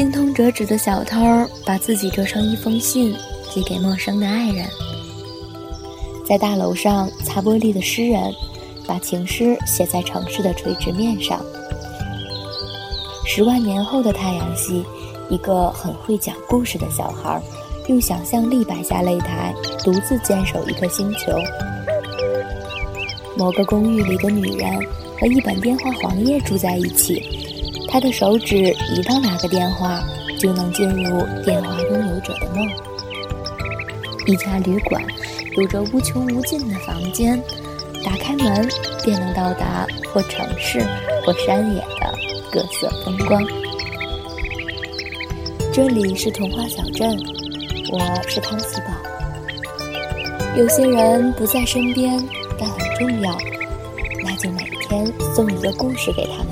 精通折纸的小偷把自己折成一封信，寄给陌生的爱人。在大楼上擦玻璃的诗人，把情诗写在城市的垂直面上。十万年后的太阳系，一个很会讲故事的小孩，用想象力摆下擂台，独自坚守一个星球。某个公寓里的女人和一本电话黄页住在一起，他的手指一到哪个电话，就能进入电话拥有者的梦。一家旅馆。有着无穷无尽的房间，打开门便能到达或城市或山野的各色风光。这里是童话小镇，我是汤喜宝。有些人不在身边，但很重要，那就每天送一个故事给他们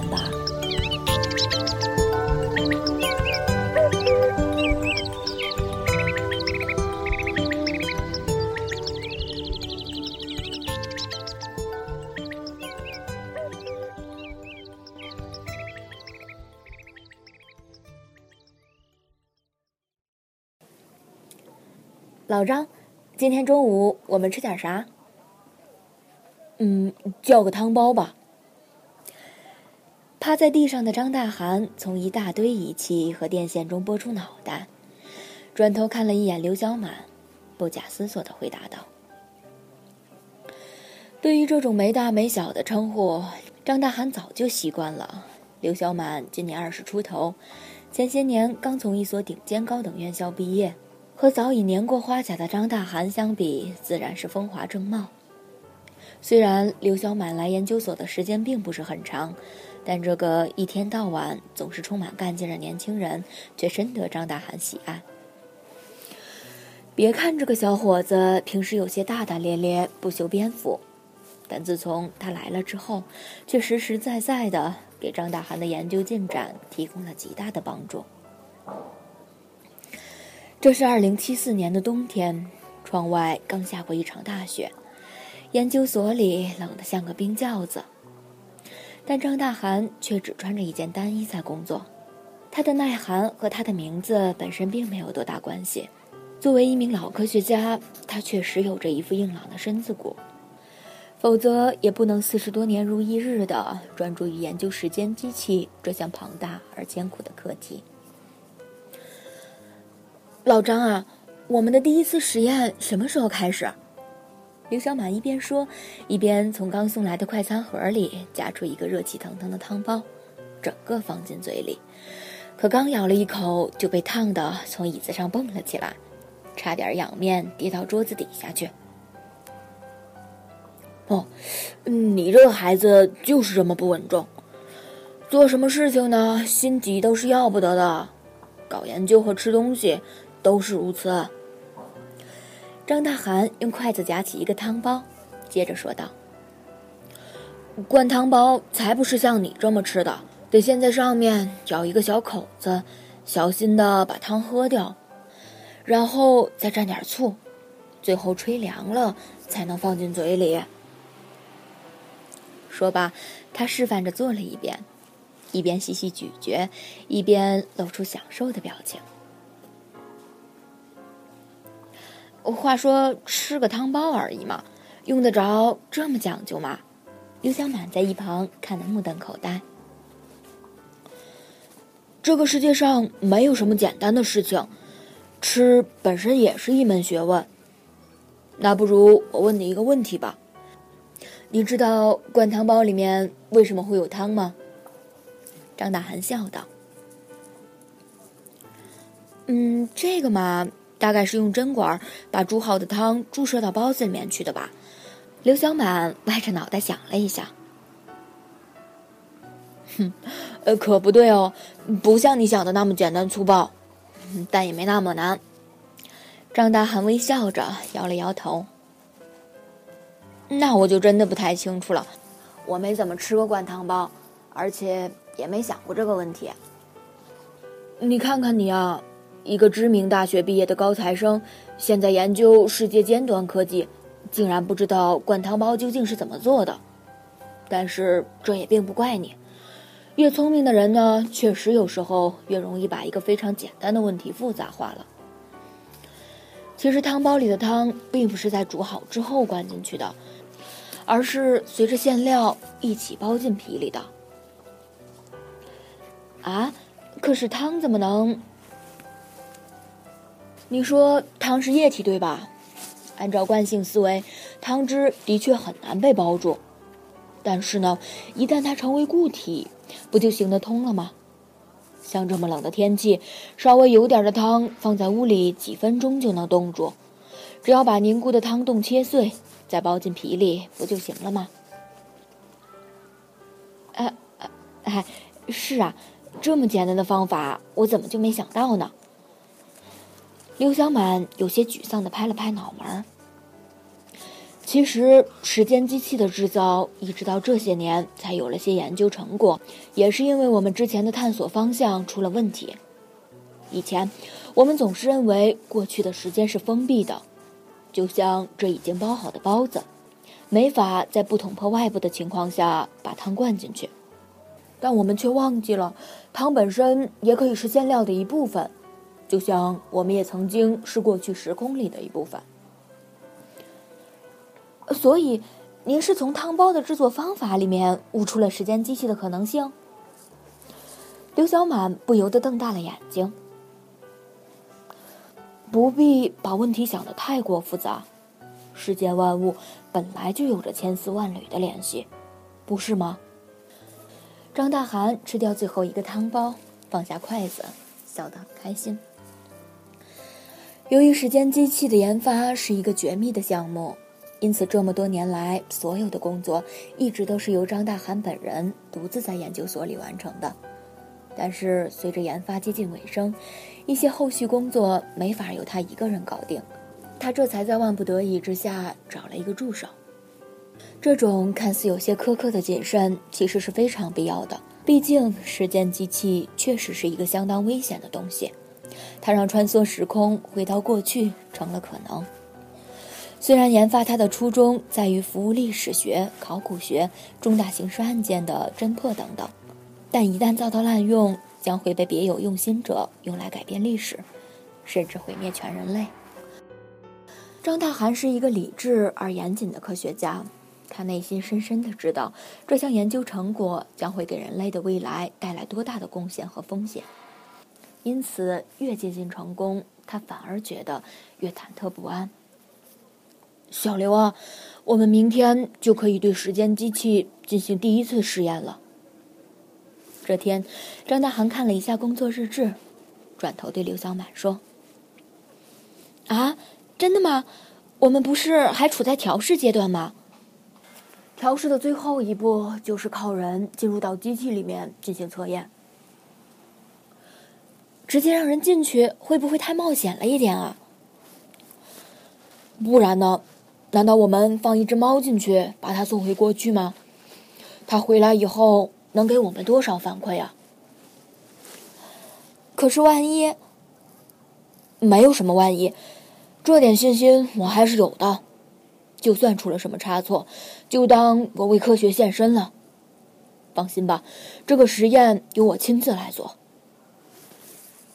老张，今天中午我们吃点啥？嗯，叫个汤包吧。趴在地上的张大涵从一大堆仪器和电线中拨出脑袋，转头看了一眼刘小满，不假思索的回答道：“对于这种没大没小的称呼，张大涵早就习惯了。刘小满今年二十出头，前些年刚从一所顶尖高等院校毕业。”和早已年过花甲的张大涵相比，自然是风华正茂。虽然刘小满来研究所的时间并不是很长，但这个一天到晚总是充满干劲的年轻人，却深得张大涵喜爱。别看这个小伙子平时有些大大咧咧、不修边幅，但自从他来了之后，却实实在在的给张大涵的研究进展提供了极大的帮助。这是二零七四年的冬天，窗外刚下过一场大雪，研究所里冷得像个冰窖子。但张大涵却只穿着一件单衣在工作，他的耐寒和他的名字本身并没有多大关系。作为一名老科学家，他确实有着一副硬朗的身子骨，否则也不能四十多年如一日的专注于研究时间机器这项庞大而艰苦的课题。老张啊，我们的第一次实验什么时候开始？刘小满一边说，一边从刚送来的快餐盒里夹出一个热气腾腾的汤包，整个放进嘴里。可刚咬了一口，就被烫得从椅子上蹦了起来，差点仰面跌到桌子底下去。哦，你这个孩子就是这么不稳重，做什么事情呢，心急都是要不得的。搞研究和吃东西。都是如此。张大涵用筷子夹起一个汤包，接着说道：“灌汤包才不是像你这么吃的，得先在上面咬一个小口子，小心的把汤喝掉，然后再蘸点醋，最后吹凉了才能放进嘴里。”说罢，他示范着做了一遍，一边细细咀嚼，一边露出享受的表情。话说吃个汤包而已嘛，用得着这么讲究吗？刘小满在一旁看得目瞪口呆。这个世界上没有什么简单的事情，吃本身也是一门学问。那不如我问你一个问题吧，你知道灌汤包里面为什么会有汤吗？张大涵笑道：“嗯，这个嘛。”大概是用针管把煮好的汤注射到包子里面去的吧。刘小满歪着脑袋想了一下，哼，呃，可不对哦，不像你想的那么简单粗暴，但也没那么难。张大寒微笑着摇了摇头。那我就真的不太清楚了，我没怎么吃过灌汤包，而且也没想过这个问题。你看看你啊。一个知名大学毕业的高材生，现在研究世界尖端科技，竟然不知道灌汤包究竟是怎么做的。但是这也并不怪你，越聪明的人呢，确实有时候越容易把一个非常简单的问题复杂化了。其实汤包里的汤并不是在煮好之后灌进去的，而是随着馅料一起包进皮里的。啊，可是汤怎么能？你说汤是液体对吧？按照惯性思维，汤汁的确很难被包住。但是呢，一旦它成为固体，不就行得通了吗？像这么冷的天气，稍微有点的汤放在屋里几分钟就能冻住。只要把凝固的汤冻切碎，再包进皮里，不就行了吗？哎哎，是啊，这么简单的方法，我怎么就没想到呢？刘小满有些沮丧地拍了拍脑门。其实，时间机器的制造一直到这些年才有了些研究成果，也是因为我们之前的探索方向出了问题。以前，我们总是认为过去的时间是封闭的，就像这已经包好的包子，没法在不捅破外部的情况下把汤灌进去。但我们却忘记了，汤本身也可以是馅料的一部分。就像我们也曾经是过去时空里的一部分，所以您是从汤包的制作方法里面悟出了时间机器的可能性。刘小满不由得瞪大了眼睛。不必把问题想得太过复杂，世间万物本来就有着千丝万缕的联系，不是吗？张大涵吃掉最后一个汤包，放下筷子，笑得很开心。由于时间机器的研发是一个绝密的项目，因此这么多年来，所有的工作一直都是由张大涵本人独自在研究所里完成的。但是随着研发接近尾声，一些后续工作没法由他一个人搞定，他这才在万不得已之下找了一个助手。这种看似有些苛刻的谨慎，其实是非常必要的。毕竟时间机器确实是一个相当危险的东西。它让穿梭时空回到过去成了可能。虽然研发它的初衷在于服务历史学、考古学、重大刑事案件的侦破等等，但一旦遭到滥用，将会被别有用心者用来改变历史，甚至毁灭全人类。张大涵是一个理智而严谨的科学家，他内心深深的知道这项研究成果将会给人类的未来带来多大的贡献和风险。因此，越接近成功，他反而觉得越忐忑不安。小刘啊，我们明天就可以对时间机器进行第一次试验了。这天，张大涵看了一下工作日志，转头对刘小满说：“啊，真的吗？我们不是还处在调试阶段吗？调试的最后一步就是靠人进入到机器里面进行测验。”直接让人进去会不会太冒险了一点啊？不然呢？难道我们放一只猫进去，把它送回过去吗？它回来以后能给我们多少反馈啊？可是万一……没有什么万一，这点信心我还是有的。就算出了什么差错，就当我为科学献身了。放心吧，这个实验由我亲自来做。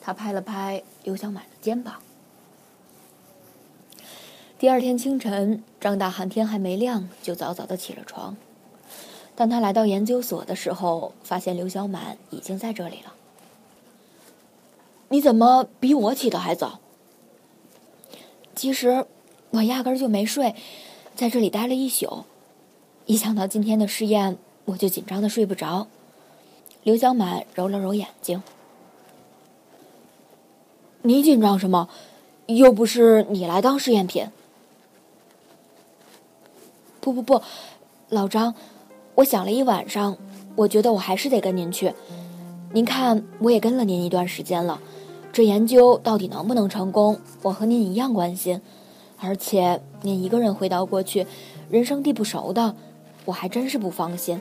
他拍了拍刘小满的肩膀。第二天清晨，张大涵天还没亮就早早的起了床。当他来到研究所的时候，发现刘小满已经在这里了。你怎么比我起的还早？其实我压根儿就没睡，在这里待了一宿。一想到今天的试验，我就紧张的睡不着。刘小满揉了揉眼睛。你紧张什么？又不是你来当试验品。不不不，老张，我想了一晚上，我觉得我还是得跟您去。您看，我也跟了您一段时间了，这研究到底能不能成功，我和您一样关心。而且您一个人回到过去，人生地不熟的，我还真是不放心。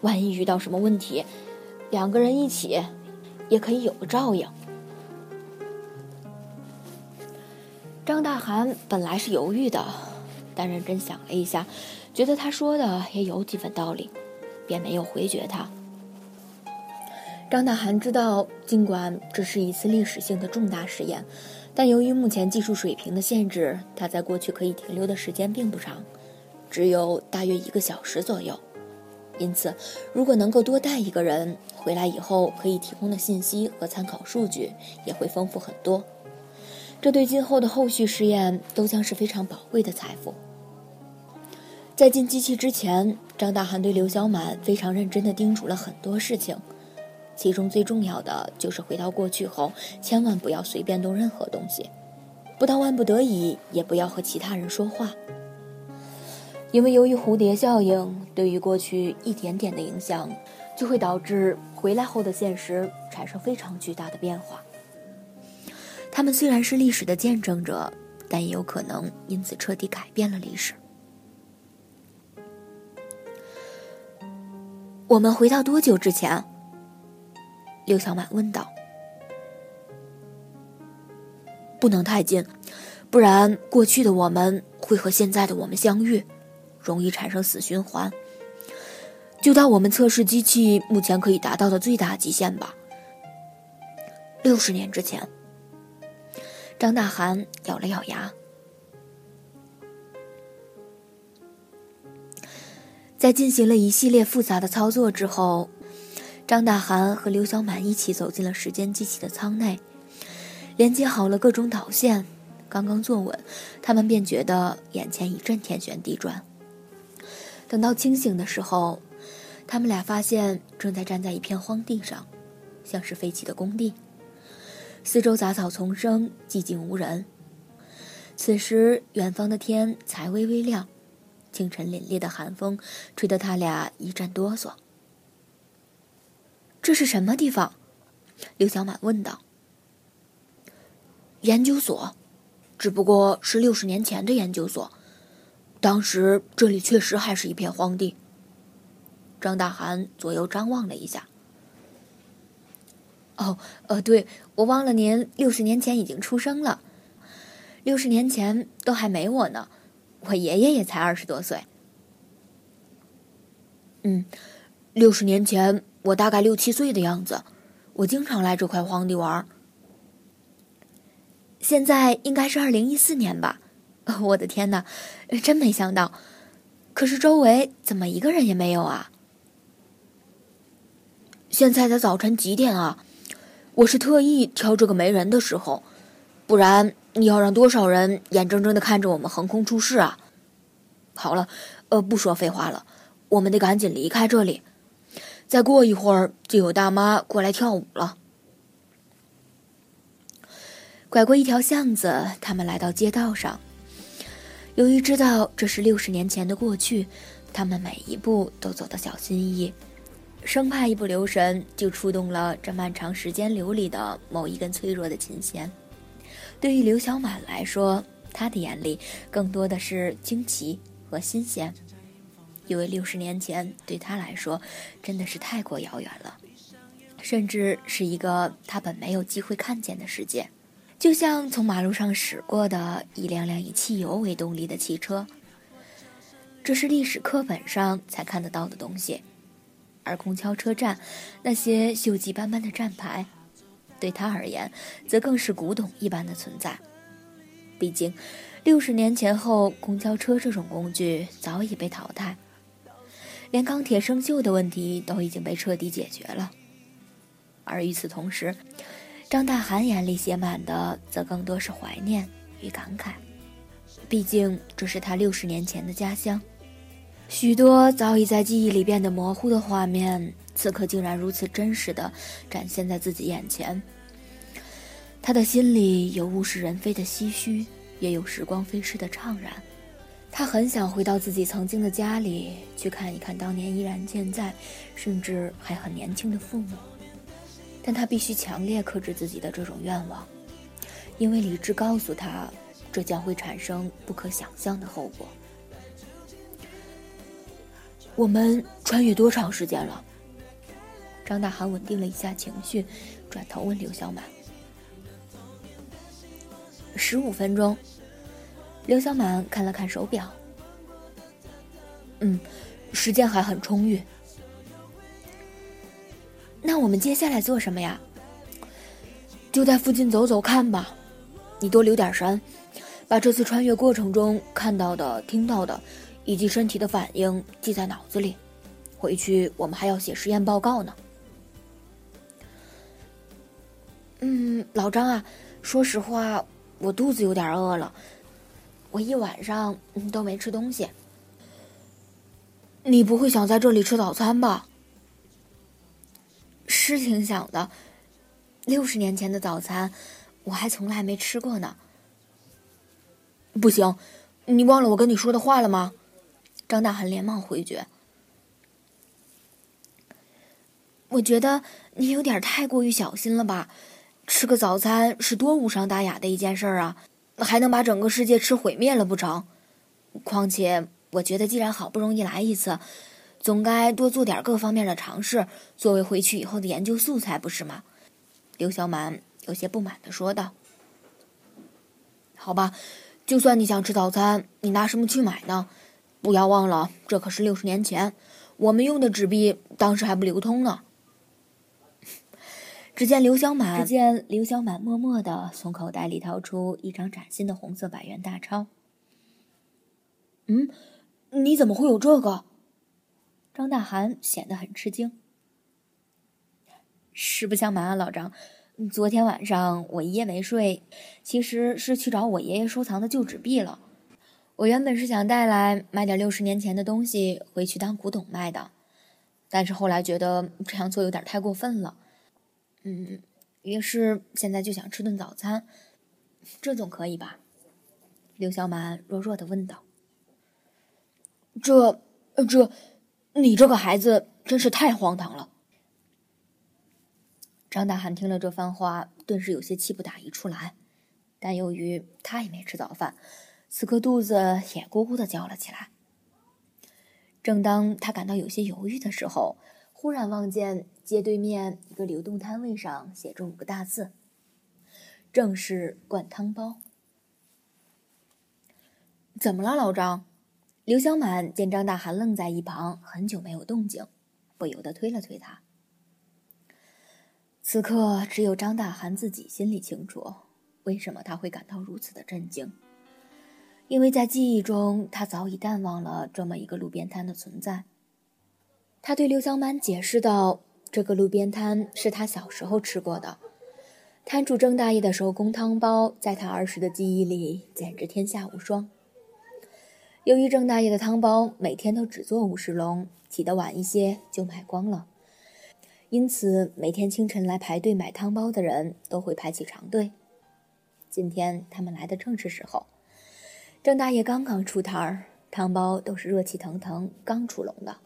万一遇到什么问题，两个人一起，也可以有个照应。张大涵本来是犹豫的，但认真想了一下，觉得他说的也有几分道理，便没有回绝他。张大涵知道，尽管这是一次历史性的重大实验，但由于目前技术水平的限制，他在过去可以停留的时间并不长，只有大约一个小时左右。因此，如果能够多带一个人回来以后，可以提供的信息和参考数据也会丰富很多。这对今后的后续试验都将是非常宝贵的财富。在进机器之前，张大涵对刘小满非常认真地叮嘱了很多事情，其中最重要的就是回到过去后，千万不要随便动任何东西，不到万不得已也不要和其他人说话。因为由于蝴蝶效应对于过去一点点的影响，就会导致回来后的现实产生非常巨大的变化。他们虽然是历史的见证者，但也有可能因此彻底改变了历史。我们回到多久之前？刘小满问道。不能太近，不然过去的我们会和现在的我们相遇。容易产生死循环。就当我们测试机器目前可以达到的最大极限吧。六十年之前，张大涵咬了咬牙，在进行了一系列复杂的操作之后，张大涵和刘小满一起走进了时间机器的舱内，连接好了各种导线。刚刚坐稳，他们便觉得眼前一阵天旋地转。等到清醒的时候，他们俩发现正在站在一片荒地上，像是废弃的工地。四周杂草丛生，寂静无人。此时，远方的天才微微亮，清晨凛冽的寒风吹得他俩一阵哆嗦。这是什么地方？刘小满问道。研究所，只不过是六十年前的研究所。当时这里确实还是一片荒地。张大涵左右张望了一下。哦，呃，对，我忘了您六十年前已经出生了。六十年前都还没我呢，我爷爷也才二十多岁。嗯，六十年前我大概六七岁的样子，我经常来这块荒地玩。现在应该是二零一四年吧。我的天哪，真没想到！可是周围怎么一个人也没有啊？现在的早晨几点啊？我是特意挑这个没人的时候，不然你要让多少人眼睁睁的看着我们横空出世啊？好了，呃，不说废话了，我们得赶紧离开这里。再过一会儿就有大妈过来跳舞了。拐过一条巷子，他们来到街道上。由于知道这是六十年前的过去，他们每一步都走得小心翼翼，生怕一不留神就触动了这漫长时间流里的某一根脆弱的琴弦。对于刘小满来说，他的眼里更多的是惊奇和新鲜，因为六十年前对他来说真的是太过遥远了，甚至是一个他本没有机会看见的世界。就像从马路上驶过的一辆辆以汽油为动力的汽车，这是历史课本上才看得到的东西；而公交车站那些锈迹斑斑的站牌，对他而言，则更是古董一般的存在。毕竟，六十年前后，公交车这种工具早已被淘汰，连钢铁生锈的问题都已经被彻底解决了。而与此同时，张大涵眼里写满的，则更多是怀念与感慨。毕竟这是他六十年前的家乡，许多早已在记忆里变得模糊的画面，此刻竟然如此真实的展现在自己眼前。他的心里有物是人非的唏嘘，也有时光飞逝的怅然。他很想回到自己曾经的家里，去看一看当年依然健在，甚至还很年轻的父母。但他必须强烈克制自己的这种愿望，因为理智告诉他，这将会产生不可想象的后果。我们穿越多长时间了？张大涵稳定了一下情绪，转头问刘小满：“十五分钟。”刘小满看了看手表：“嗯，时间还很充裕。”那我们接下来做什么呀？就在附近走走看吧。你多留点神，把这次穿越过程中看到的、听到的，以及身体的反应记在脑子里。回去我们还要写实验报告呢。嗯，老张啊，说实话，我肚子有点饿了，我一晚上都没吃东西。你不会想在这里吃早餐吧？是挺想的。六十年前的早餐，我还从来没吃过呢。不行，你忘了我跟你说的话了吗？张大涵连忙回绝。我觉得你有点太过于小心了吧？吃个早餐是多无伤大雅的一件事儿啊，还能把整个世界吃毁灭了不成？况且，我觉得既然好不容易来一次，总该多做点各方面的尝试，作为回去以后的研究素材，不是吗？刘小满有些不满的说道。好吧，就算你想吃早餐，你拿什么去买呢？不要忘了，这可是六十年前，我们用的纸币当时还不流通呢。只见刘小满，只见刘小满默默的从口袋里掏出一张崭新的红色百元大钞。嗯，你怎么会有这个？张大涵显得很吃惊。实不相瞒啊，老张，昨天晚上我一夜没睡，其实是去找我爷爷收藏的旧纸币了。我原本是想带来买点六十年前的东西回去当古董卖的，但是后来觉得这样做有点太过分了。嗯，于是现在就想吃顿早餐，这总可以吧？刘小满弱弱的问道。这，这，你这个孩子真是太荒唐了。张大涵听了这番话，顿时有些气不打一处来，但由于他也没吃早饭，此刻肚子也咕咕的叫了起来。正当他感到有些犹豫的时候，忽然望见街对面一个流动摊位上写着五个大字：“正是灌汤包。”怎么了，老张？刘小满见张大涵愣在一旁，很久没有动静，不由得推了推他。此刻，只有张大涵自己心里清楚，为什么他会感到如此的震惊。因为在记忆中，他早已淡忘了这么一个路边摊的存在。他对刘小满解释道：“这个路边摊是他小时候吃过的，摊主郑大爷的手工汤包，在他儿时的记忆里简直天下无双。由于郑大爷的汤包每天都只做五十笼，起得晚一些就卖光了，因此每天清晨来排队买汤包的人都会排起长队。今天他们来的正是时候，郑大爷刚刚出摊儿，汤包都是热气腾腾刚出笼的。”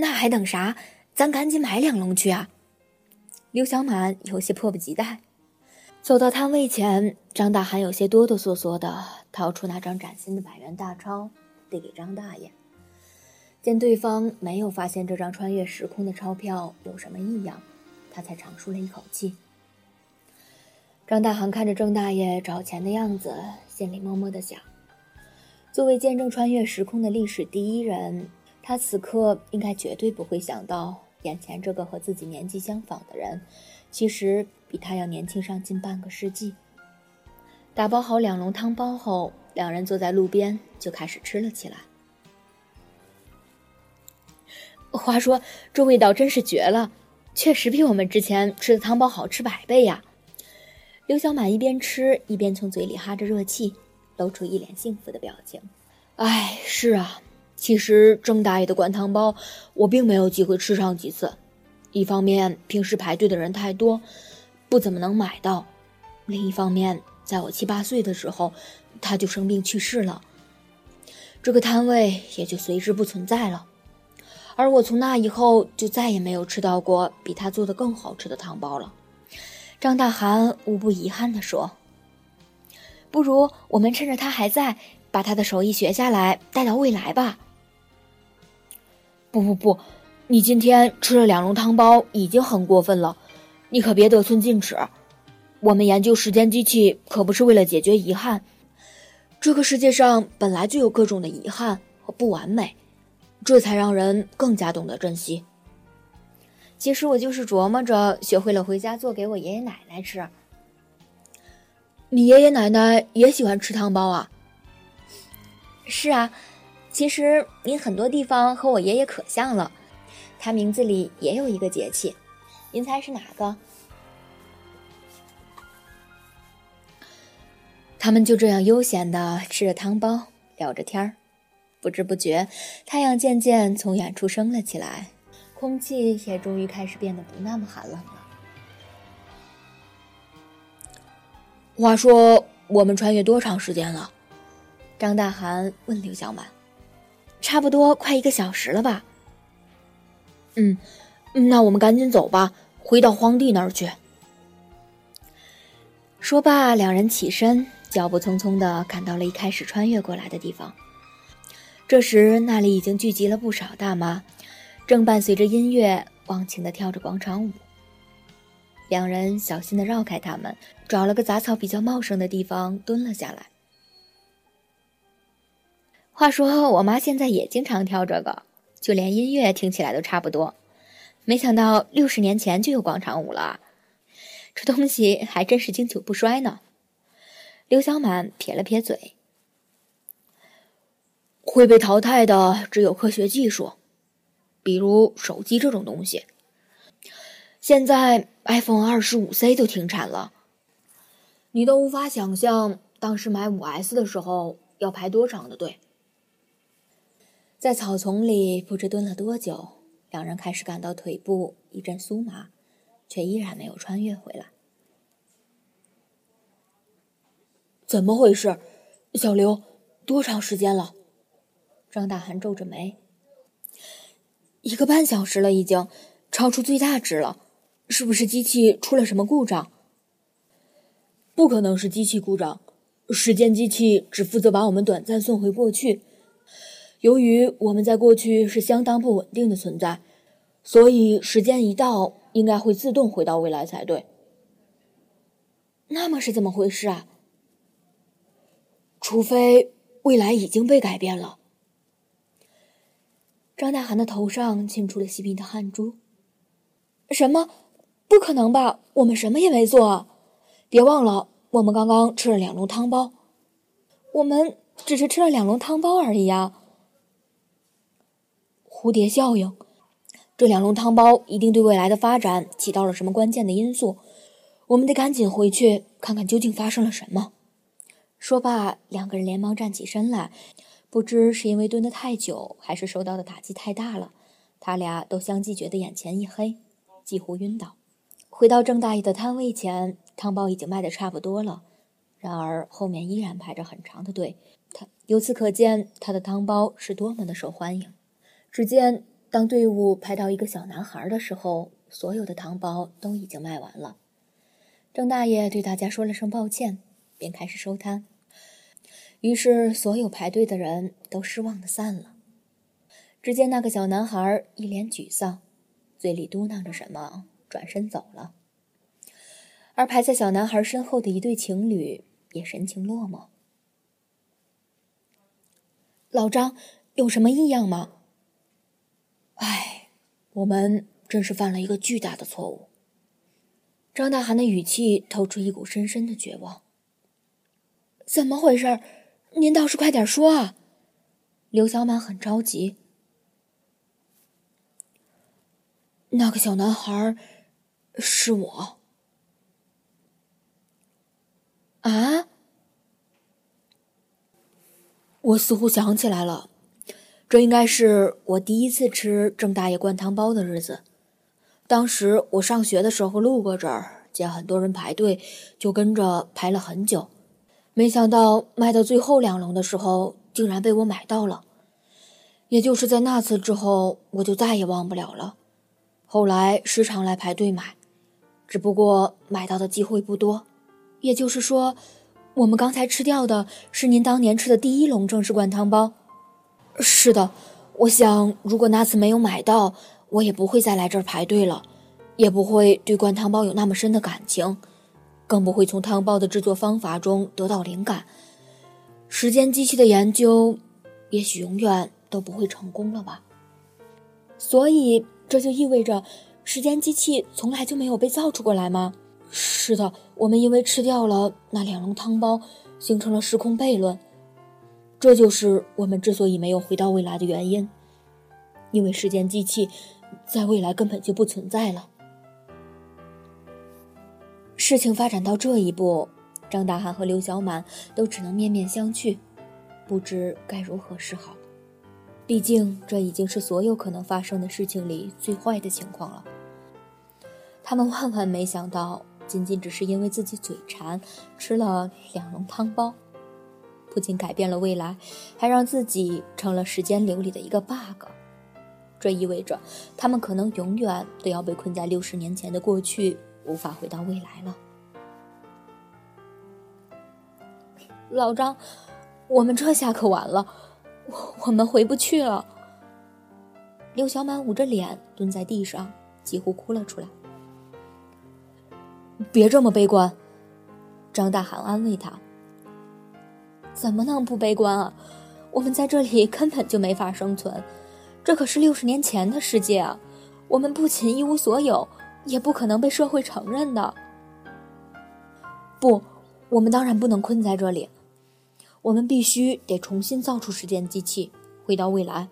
那还等啥？咱赶紧买两笼去啊！刘小满有些迫不及待，走到摊位前，张大涵有些哆哆嗦嗦的掏出那张崭新的百元大钞，递给张大爷。见对方没有发现这张穿越时空的钞票有什么异样，他才长舒了一口气。张大航看着郑大爷找钱的样子，心里默默的想：作为见证穿越时空的历史第一人。他此刻应该绝对不会想到，眼前这个和自己年纪相仿的人，其实比他要年轻上近半个世纪。打包好两笼汤包后，两人坐在路边就开始吃了起来。话说，这味道真是绝了，确实比我们之前吃的汤包好吃百倍呀！刘小满一边吃一边从嘴里哈着热气，露出一脸幸福的表情。哎，是啊。其实郑大爷的灌汤包，我并没有机会吃上几次。一方面，平时排队的人太多，不怎么能买到；另一方面，在我七八岁的时候，他就生病去世了，这个摊位也就随之不存在了。而我从那以后就再也没有吃到过比他做的更好吃的汤包了。张大涵无不遗憾地说：“不如我们趁着他还在，把他的手艺学下来，带到未来吧。”不不不，你今天吃了两笼汤包已经很过分了，你可别得寸进尺。我们研究时间机器可不是为了解决遗憾，这个世界上本来就有各种的遗憾和不完美，这才让人更加懂得珍惜。其实我就是琢磨着学会了回家做给我爷爷奶奶吃。你爷爷奶奶也喜欢吃汤包啊？是啊，其实您很多地方和我爷爷可像了，他名字里也有一个节气，您猜是哪个？他们就这样悠闲的吃着汤包，聊着天儿，不知不觉，太阳渐渐从远处升了起来，空气也终于开始变得不那么寒冷了。话说，我们穿越多长时间了？张大涵问刘小满。差不多快一个小时了吧？嗯，那我们赶紧走吧，回到荒地那儿去。说罢，两人起身。脚步匆匆的赶到了一开始穿越过来的地方。这时，那里已经聚集了不少大妈，正伴随着音乐忘情地跳着广场舞。两人小心地绕开他们，找了个杂草比较茂盛的地方蹲了下来。话说，我妈现在也经常跳这个，就连音乐听起来都差不多。没想到六十年前就有广场舞了，这东西还真是经久不衰呢。刘小满撇了撇嘴：“会被淘汰的只有科学技术，比如手机这种东西。现在 iPhone 二十五 C 都停产了，你都无法想象当时买五 S 的时候要排多长的队。”在草丛里不知蹲了多久，两人开始感到腿部一阵酥麻，却依然没有穿越回来。怎么回事，小刘？多长时间了？张大涵皱着眉。一个半小时了，已经超出最大值了，是不是机器出了什么故障？不可能是机器故障，时间机器只负责把我们短暂送回过去。由于我们在过去是相当不稳定的存在，所以时间一到，应该会自动回到未来才对。那么是怎么回事啊？除非未来已经被改变了。张大涵的头上沁出了细密的汗珠。什么？不可能吧？我们什么也没做。别忘了，我们刚刚吃了两笼汤包。我们只是吃了两笼汤包而已啊。蝴蝶效应，这两笼汤包一定对未来的发展起到了什么关键的因素。我们得赶紧回去看看究竟发生了什么。说罢，两个人连忙站起身来。不知是因为蹲得太久，还是受到的打击太大了，他俩都相继觉得眼前一黑，几乎晕倒。回到郑大爷的摊位前，汤包已经卖得差不多了，然而后面依然排着很长的队。他由此可见，他的汤包是多么的受欢迎。只见当队伍排到一个小男孩的时候，所有的汤包都已经卖完了。郑大爷对大家说了声抱歉，便开始收摊。于是，所有排队的人都失望的散了。只见那个小男孩一脸沮丧，嘴里嘟囔着什么，转身走了。而排在小男孩身后的一对情侣也神情落寞。老张，有什么异样吗？唉，我们真是犯了一个巨大的错误。张大涵的语气透出一股深深的绝望。怎么回事？您倒是快点说啊！刘小满很着急。那个小男孩是我啊！我似乎想起来了，这应该是我第一次吃郑大爷灌汤包的日子。当时我上学的时候路过这儿，见很多人排队，就跟着排了很久。没想到卖到最后两笼的时候，竟然被我买到了。也就是在那次之后，我就再也忘不了了。后来时常来排队买，只不过买到的机会不多。也就是说，我们刚才吃掉的是您当年吃的第一笼正式灌汤包。是的，我想如果那次没有买到，我也不会再来这儿排队了，也不会对灌汤包有那么深的感情。更不会从汤包的制作方法中得到灵感。时间机器的研究，也许永远都不会成功了吧。所以，这就意味着时间机器从来就没有被造出过来吗？是的，我们因为吃掉了那两笼汤包，形成了时空悖论。这就是我们之所以没有回到未来的原因，因为时间机器在未来根本就不存在了。事情发展到这一步，张大汉和刘小满都只能面面相觑，不知该如何是好。毕竟，这已经是所有可能发生的事情里最坏的情况了。他们万万没想到，仅仅只是因为自己嘴馋，吃了两笼汤包，不仅改变了未来，还让自己成了时间流里的一个 bug。这意味着，他们可能永远都要被困在六十年前的过去，无法回到未来了。老张，我们这下可完了。我我们回不去了。刘小满捂着脸蹲在地上，几乎哭了出来。别这么悲观，张大涵安慰他。怎么能不悲观啊？我们在这里根本就没法生存，这可是六十年前的世界啊！我们不仅一无所有，也不可能被社会承认的。不，我们当然不能困在这里。我们必须得重新造出时间机器，回到未来，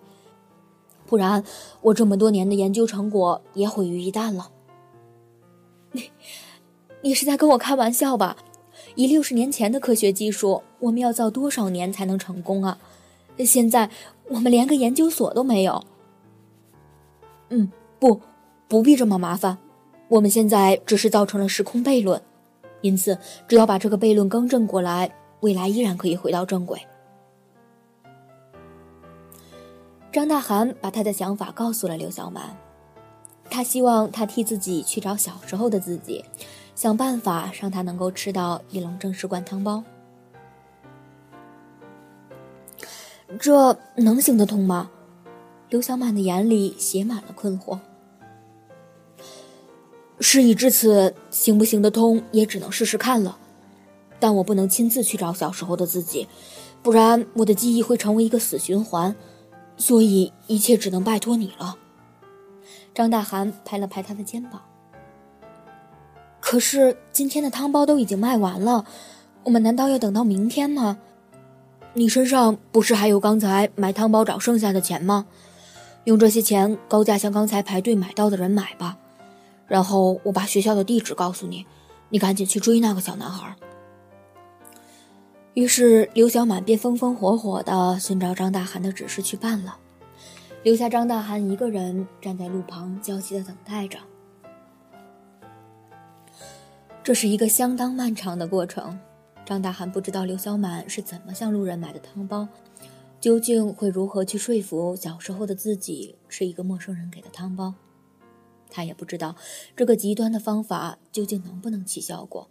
不然我这么多年的研究成果也毁于一旦了。你，你是在跟我开玩笑吧？以六十年前的科学技术，我们要造多少年才能成功啊？现在我们连个研究所都没有。嗯，不，不必这么麻烦。我们现在只是造成了时空悖论，因此只要把这个悖论更正过来。未来依然可以回到正轨。张大涵把他的想法告诉了刘小满，他希望他替自己去找小时候的自己，想办法让他能够吃到一笼正式灌汤包。这能行得通吗？刘小满的眼里写满了困惑。事已至此，行不行得通也只能试试看了。但我不能亲自去找小时候的自己，不然我的记忆会成为一个死循环，所以一切只能拜托你了。张大涵拍了拍他的肩膀。可是今天的汤包都已经卖完了，我们难道要等到明天吗？你身上不是还有刚才买汤包找剩下的钱吗？用这些钱高价向刚才排队买到的人买吧，然后我把学校的地址告诉你，你赶紧去追那个小男孩。于是刘小满便风风火火地遵照张大涵的指示去办了，留下张大涵一个人站在路旁焦急地等待着。这是一个相当漫长的过程，张大涵不知道刘小满是怎么向路人买的汤包，究竟会如何去说服小时候的自己吃一个陌生人给的汤包，他也不知道这个极端的方法究竟能不能起效果。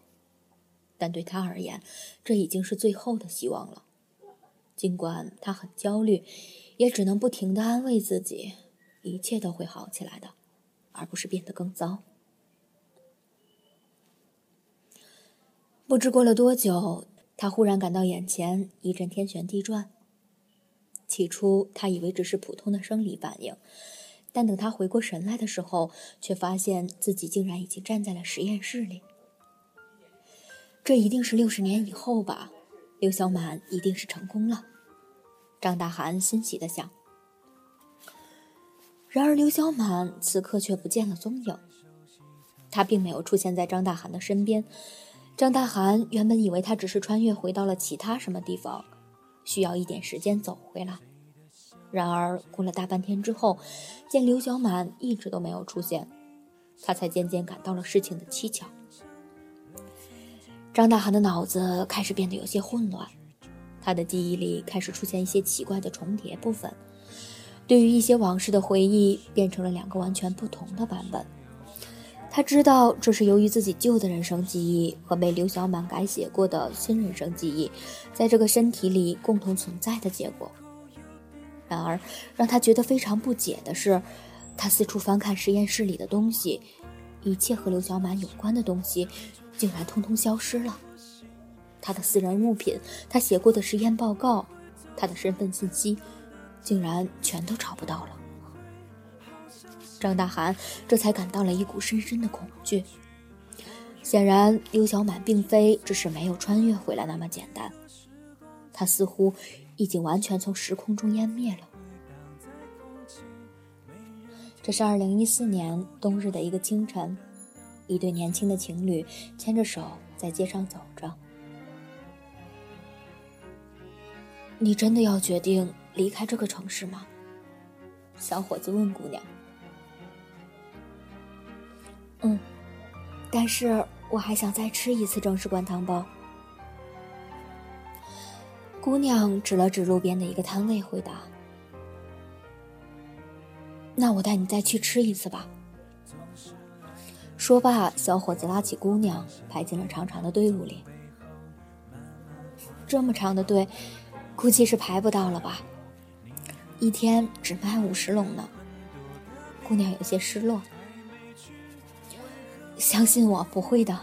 但对他而言，这已经是最后的希望了。尽管他很焦虑，也只能不停的安慰自己，一切都会好起来的，而不是变得更糟。不知过了多久，他忽然感到眼前一阵天旋地转。起初，他以为只是普通的生理反应，但等他回过神来的时候，却发现自己竟然已经站在了实验室里。这一定是六十年以后吧，刘小满一定是成功了。张大涵欣喜地想。然而，刘小满此刻却不见了踪影，他并没有出现在张大涵的身边。张大涵原本以为他只是穿越回到了其他什么地方，需要一点时间走回来。然而，过了大半天之后，见刘小满一直都没有出现，他才渐渐感到了事情的蹊跷。张大涵的脑子开始变得有些混乱，他的记忆里开始出现一些奇怪的重叠部分，对于一些往事的回忆变成了两个完全不同的版本。他知道这是由于自己旧的人生记忆和被刘小满改写过的新人生记忆在这个身体里共同存在的结果。然而，让他觉得非常不解的是，他四处翻看实验室里的东西，一切和刘小满有关的东西。竟然通通消失了，他的私人物品，他写过的实验报告，他的身份信息，竟然全都找不到了。张大涵这才感到了一股深深的恐惧。显然，刘小满并非只是没有穿越回来那么简单，他似乎已经完全从时空中湮灭了。这是二零一四年冬日的一个清晨，一对年轻的情侣牵着手在街上走着。你真的要决定离开这个城市吗？小伙子问姑娘。嗯，但是我还想再吃一次正式灌汤包。姑娘指了指路边的一个摊位，回答：“那我带你再去吃一次吧。”说罢，小伙子拉起姑娘，排进了长长的队伍里。这么长的队，估计是排不到了吧？一天只卖五十笼呢。姑娘有些失落。相信我，不会的。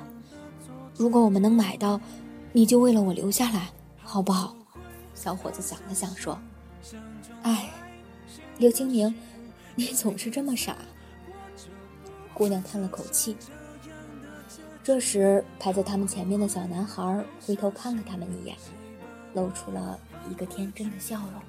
如果我们能买到，你就为了我留下来，好不好？小伙子想了想说：“哎，刘清明，你总是这么傻。”姑娘叹了口气。这时，排在他们前面的小男孩回头看了他们一眼，露出了一个天真的笑容。